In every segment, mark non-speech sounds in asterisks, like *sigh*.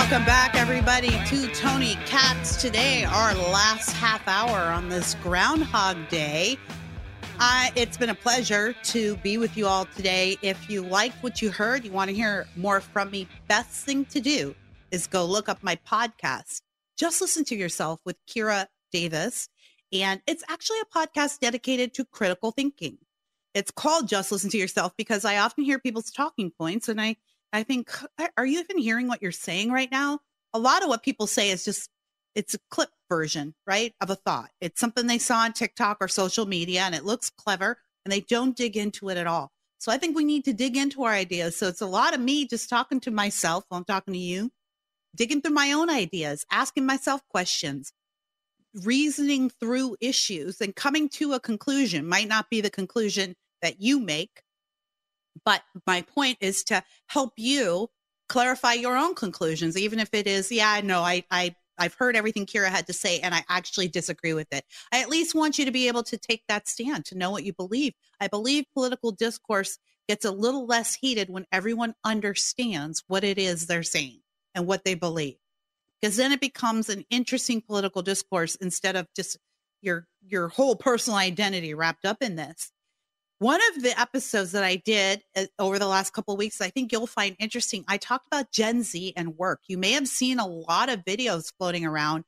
Welcome back, everybody, to Tony Katz. Today, our last half hour on this Groundhog Day. Uh, it's been a pleasure to be with you all today. If you liked what you heard, you want to hear more from me, best thing to do is go look up my podcast. Just listen to yourself with Kira Davis. And it's actually a podcast dedicated to critical thinking. It's called Just Listen to Yourself because I often hear people's talking points and I I think, are you even hearing what you're saying right now? A lot of what people say is just, it's a clip version, right? Of a thought. It's something they saw on TikTok or social media and it looks clever and they don't dig into it at all. So I think we need to dig into our ideas. So it's a lot of me just talking to myself while I'm talking to you, digging through my own ideas, asking myself questions, reasoning through issues and coming to a conclusion might not be the conclusion that you make, but my point is to help you clarify your own conclusions, even if it is, yeah, no, I, I, I've heard everything Kira had to say and I actually disagree with it. I at least want you to be able to take that stand, to know what you believe. I believe political discourse gets a little less heated when everyone understands what it is they're saying and what they believe. Because then it becomes an interesting political discourse instead of just your your whole personal identity wrapped up in this. One of the episodes that I did uh, over the last couple of weeks, I think you'll find interesting. I talked about Gen Z and work. You may have seen a lot of videos floating around.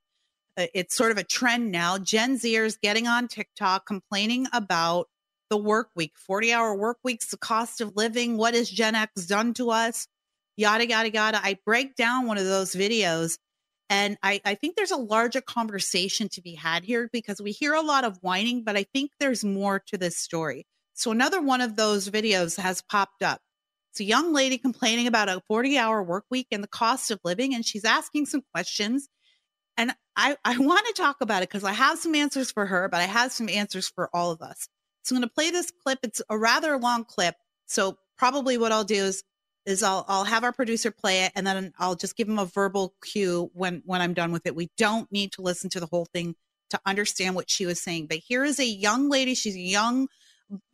Uh, it's sort of a trend now. Gen Zers getting on TikTok complaining about the work week, 40 hour work weeks, the cost of living. What has Gen X done to us? Yada, yada, yada. I break down one of those videos and I, I, think there's a larger conversation to be had here because we hear a lot of whining, but I think there's more to this story. So another one of those videos has popped up. It's a young lady complaining about a 40 hour work week and the cost of living, and she's asking some questions. And I, I *laughs* want to talk about it because I have some answers for her, but I have some answers for all of us. So I'm going to play this clip. It's a rather long clip. So probably what I'll do is is I'll I'll have our producer play it and then I'll just give him a verbal cue when when I'm done with it. We don't need to listen to the whole thing to understand what she was saying. But here is a young lady. She's a young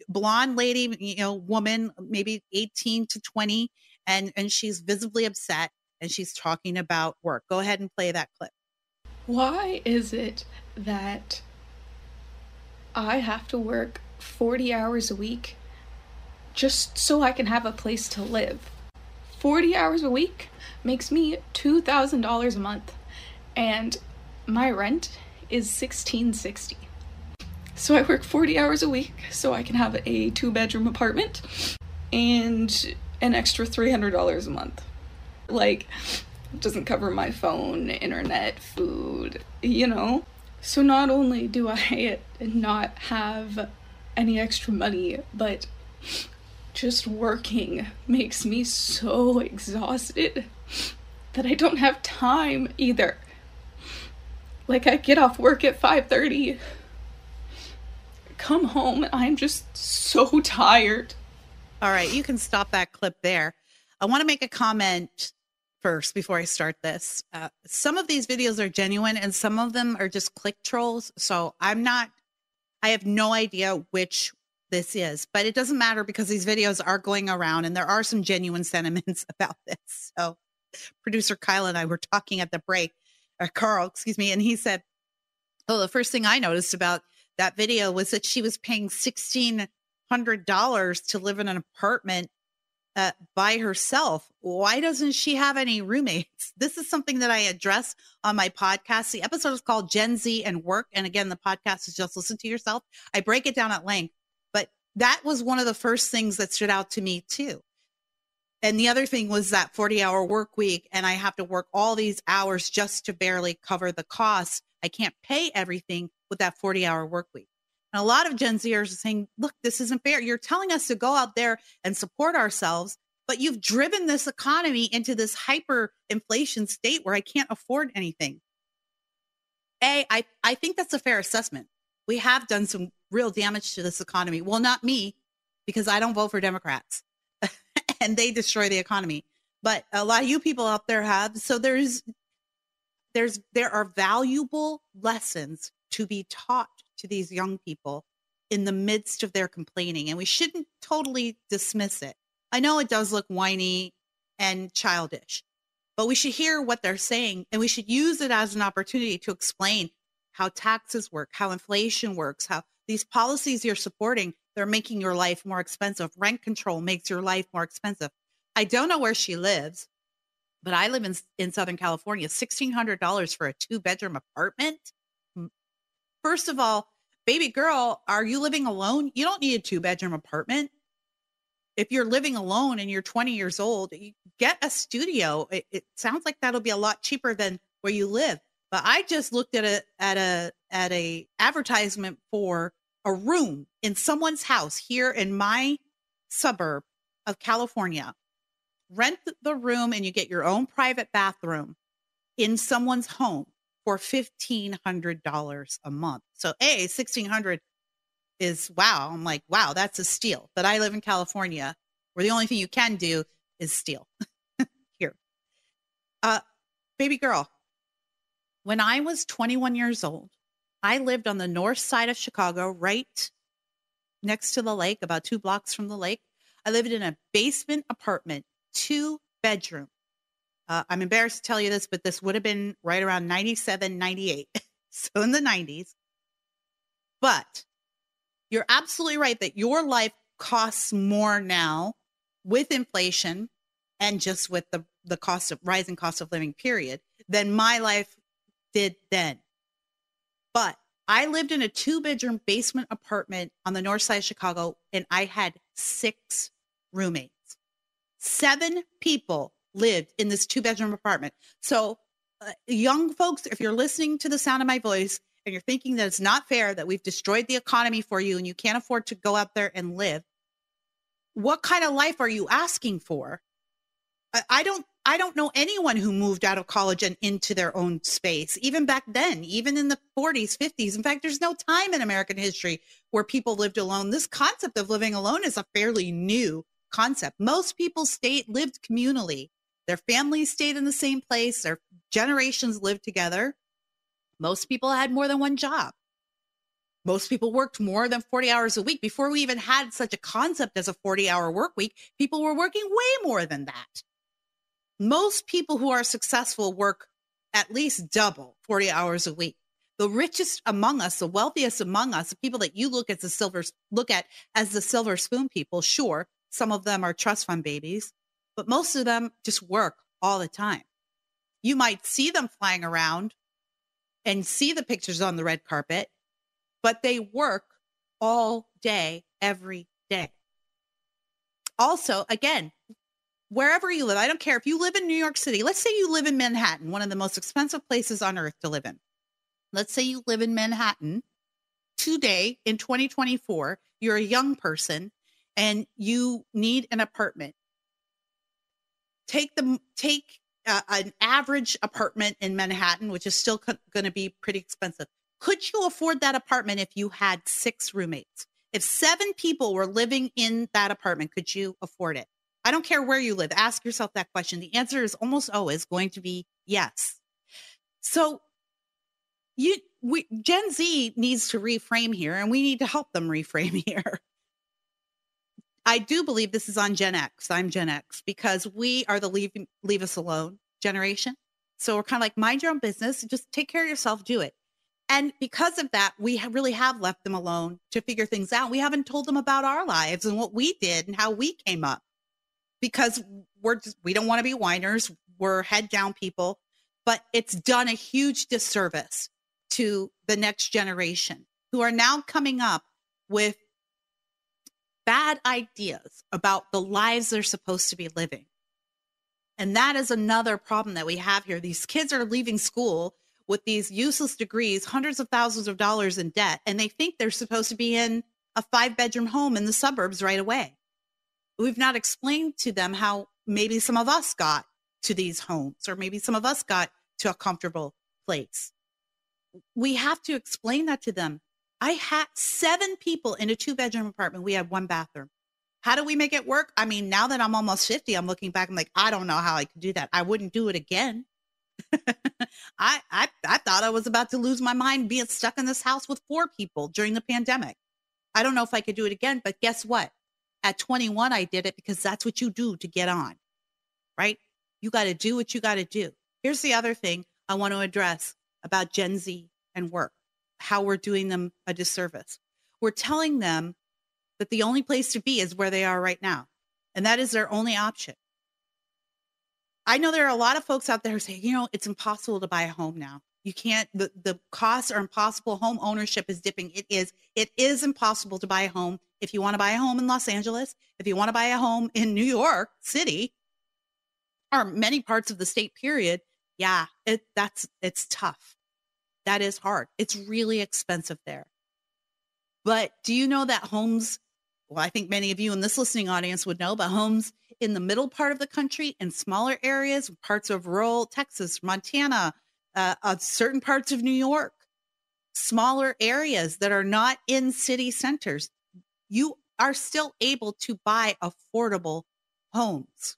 blonde lady, you know, woman, maybe 18 to 20, and and she's visibly upset and she's talking about work. Go ahead and play that clip. Why is it that I have to work 40 hours a week just so I can have a place to live? 40 hours a week makes me $2,000 a month and my rent is 1660. So I work 40 hours a week so I can have a two bedroom apartment and an extra $300 a month. Like, it doesn't cover my phone, internet, food, you know? So not only do I *laughs* not have any extra money, but just working makes me so exhausted that I don't have time either. Like I get off work at 5:30 come home I'm just so tired. All right, you can stop that clip there. I want to make a comment first before I start this. Uh, some of these videos are genuine and some of them are just click trolls. So I'm not, I have no idea which this is, but it doesn't matter because these videos are going around and there are some genuine *laughs* sentiments about this. So producer Kyle and I were talking at the break, or Carl, excuse me, and he said, Oh, the first thing I noticed about that video was that she was paying $1,600 to live in an apartment uh, by herself. Why doesn't she have any roommates? *laughs* This is something that I address on my podcast. The episode is called Gen Z and Work. And again, the podcast is just listen to yourself. I break it down at length, but that was one of the first things that stood out to me too. And the other thing was that 40 hour work week, and I have to work all these hours just to barely cover the costs. I can't pay everything with that 40 hour work week. And a lot of Gen Zers are saying, look, this isn't fair. You're telling us to go out there and support ourselves, but you've driven this economy into this hyper inflation state where I can't afford anything. A, I, I think that's a fair assessment. We have done some real damage to this economy. Well, not me, because I don't vote for Democrats *laughs* and they destroy the economy. But a lot of you people out there have. So there's there's there are valuable lessons to be taught to these young people in the midst of their complaining and we shouldn't totally dismiss it. I know it does look whiny and childish, but we should hear what they're saying and we should use it as an opportunity to explain how taxes work, how inflation works, how these policies you're supporting, they're making your life more expensive. Rent control makes your life more expensive. I don't know where she lives, but I live in, in Southern California. $1,600 for a two bedroom apartment. First of all, baby girl, are you living alone? You don't need a two bedroom apartment. If you're living alone and you're 20 years old, get a studio. It, it sounds like that'll be a lot cheaper than where you live. But I just looked at a at a at a advertisement for a room in someone's house here in my suburb of California. Rent the room and you get your own private bathroom in someone's home for $1500 a month. So A, 1600 is wow. I'm like, wow, that's a steal. But I live in California where the only thing you can do is steal *laughs* here. Uh baby girl, when I was 21 years old, I lived on the north side of Chicago, right next to the lake, about two blocks from the lake. I lived in a basement apartment, two bedroom. Uh, I'm embarrassed to tell you this, but this would have been right around 97, 98. *laughs* so in the 90s. But you're absolutely right that your life costs more now with inflation and just with the, the cost of rising cost of living period than my life did then. But I lived in a two bedroom basement apartment on the north side of Chicago and I had six roommates. Seven people lived in this two bedroom apartment. So, uh, young folks, if you're listening to the sound of my voice and you're thinking that it's not fair that we've destroyed the economy for you and you can't afford to go out there and live, what kind of life are you asking for? I, I don't I don't know anyone who moved out of college and into their own space, even back then, even in the 40s, 50s. In fact, there's no time in American history where people lived alone. This concept of living alone is a fairly new concept. Most people stayed lived communally. Their families stayed in the same place, their generations lived together. Most people had more than one job. Most people worked more than 40 hours a week. Before we even had such a concept as a 40 hour work week, people were working way more than that most people who are successful work at least double 40 hours a week. The richest among us, the wealthiest among us, the people that you look at the silver look at as the silver spoon people, sure, some of them are trust fund babies, but most of them just work all the time. You might see them flying around and see the pictures on the red carpet, but they work all day, every day. Also, again, wherever you live, I don't care if you live in New York City. Let's say you live in Manhattan, one of the most expensive places on earth to live in. Let's say you live in Manhattan today in 2024, you're a young person and you need an apartment. Take the take uh, an average apartment in Manhattan, which is still co- going to be pretty expensive. Could you afford that apartment if you had six roommates? If seven people were living in that apartment, could you afford it? I don't care where you live. Ask yourself that question. The answer is almost always going to be yes. So you we Gen Z needs to reframe here and we need to help them reframe *laughs* here. I do believe this is on Gen X. I'm Gen X because we are the leave leave us alone generation. So we're kind of like mind your own business, just take care of yourself, do it. And because of that, we really have left them alone to figure things out. We haven't told them about our lives and what we did and how we came up because we're just, we don't want to be whiners. We're head down people, but it's done a huge disservice to the next generation who are now coming up with bad ideas about the lives they're supposed to be living. And that is another problem that we have here. These kids are leaving school with these useless degrees, hundreds of thousands of dollars in debt, and they think they're supposed to be in a five bedroom home in the suburbs right away. We've not explained to them how maybe some of us got to these homes, or maybe some of us got to a comfortable place. We have to explain that to them. I had seven people in a two bedroom apartment. We had one bathroom. How do we make it work? I mean, now that I'm almost 50, I'm looking back, I'm like, I don't know how I could do that. I wouldn't do it again. *laughs* I, I I thought I was about to lose my mind being stuck in this house with four people during the pandemic. I don't know if I could do it again, but guess what? At 21, I did it because that's what you do to get on, right? You got to do what you got to do. Here's the other thing I want to address about Gen Z and work, how we're doing them a disservice. We're telling them that the only place to be is where they are right now, and that is their only option. I know there are a lot of folks out there who say, you know, it's impossible to buy a home now. You can't, the, the costs are impossible. Home ownership is dipping. It is, it is impossible to buy a home. If you want to buy a home in Los Angeles, if you want to buy a home in New York City, or many parts of the state period, yeah, it, that's, it's tough. That is hard. It's really expensive there. But do you know that homes, well, I think many of you in this listening audience would know, but homes in the middle part of the country in smaller areas, parts of rural Texas, Montana, uh, uh, certain parts of New York, smaller areas that are not in city centers, you are still able to buy affordable homes.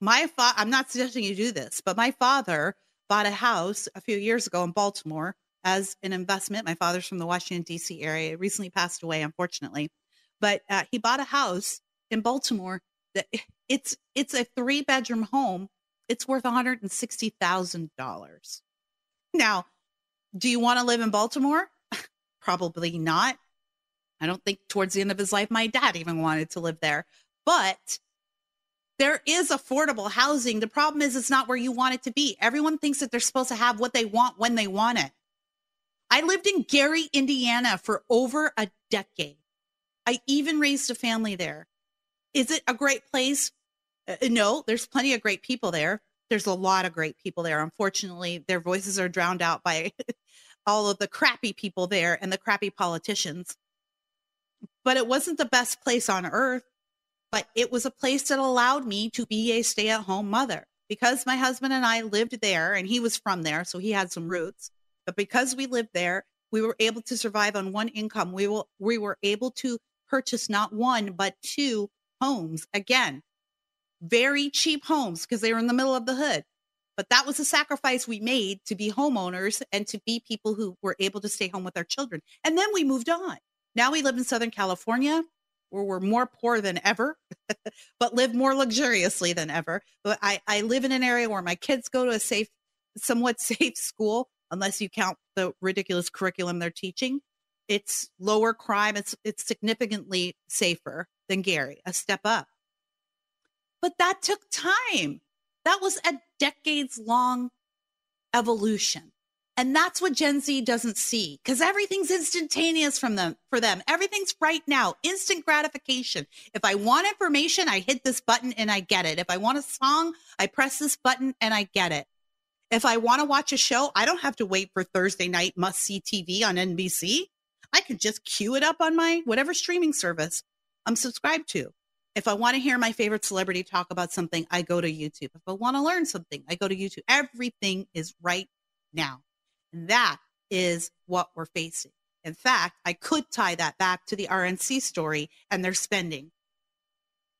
My fa- I'm not suggesting you do this, but my father bought a house a few years ago in Baltimore as an investment. My father's from the Washington D.C. area. He recently passed away, unfortunately, but uh, he bought a house in Baltimore that *laughs* it's it's a three bedroom home. It's worth $160,000. Now, do you want to live in Baltimore? *laughs* Probably not. I don't think towards the end of his life my dad even wanted to live there. But there is affordable housing. The problem is it's not where you want it to be. Everyone thinks that they're supposed to have what they want when they want it. I lived in Gary, Indiana for over a decade. I even raised a family there. Is it a great place? Uh, uh, no, there's plenty of great people there. There's a lot of great people there. Unfortunately, their voices are drowned out by *laughs* all of the crappy people there and the crappy politicians. But it wasn't the best place on earth, but it was a place that allowed me to be a stay at home mother because my husband and I lived there and he was from there. So he had some roots. But because we lived there, we were able to survive on one income. We will, we were able to purchase not one, but two homes again, very cheap homes because they were in the middle of the hood. But that was a sacrifice we made to be homeowners and to be people who were able to stay home with our children. And then we moved on. Now we live in Southern California where we're more poor than ever, *laughs* but live more luxuriously than ever. But I, I live in an area where my kids go to a safe, somewhat *laughs* safe school, unless you count the ridiculous curriculum they're teaching. It's lower crime. It's it's significantly safer than Gary, a step up. But that took time. That was a decades long evolution. And that's what Gen Z doesn't see because everything's instantaneous from them for them. Everything's right now, instant gratification. If I want information, I hit this button and I get it. If I want a song, I press this button and I get it. If I want to watch a show, I don't have to wait for Thursday night must see TV on NBC. I can just queue it up on my whatever streaming service I'm subscribed to. If I want to hear my favorite celebrity talk about something, I go to YouTube. If I want to learn something, I go to YouTube. Everything is right now. And that is what we're facing. In fact, I could tie that back to the RNC story and their spending.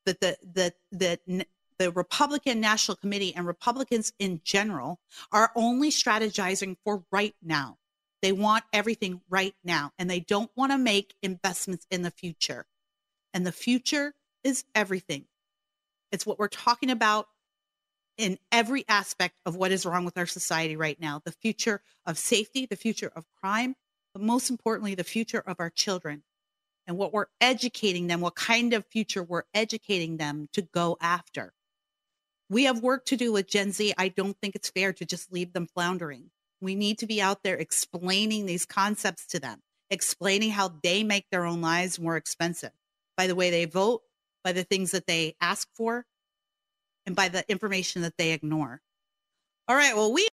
That the the the the Republican National Committee and Republicans in general are only strategizing for right now. They want everything right now and they don't want to make investments in the future. And the future is everything. It's what we're talking about in every aspect of what is wrong with our society right now the future of safety, the future of crime, but most importantly, the future of our children and what we're educating them, what kind of future we're educating them to go after. We have work to do with Gen Z. I don't think it's fair to just leave them floundering. We need to be out there explaining these concepts to them, explaining how they make their own lives more expensive by the way they vote, by the things that they ask for, and by the information that they ignore. All right, well, we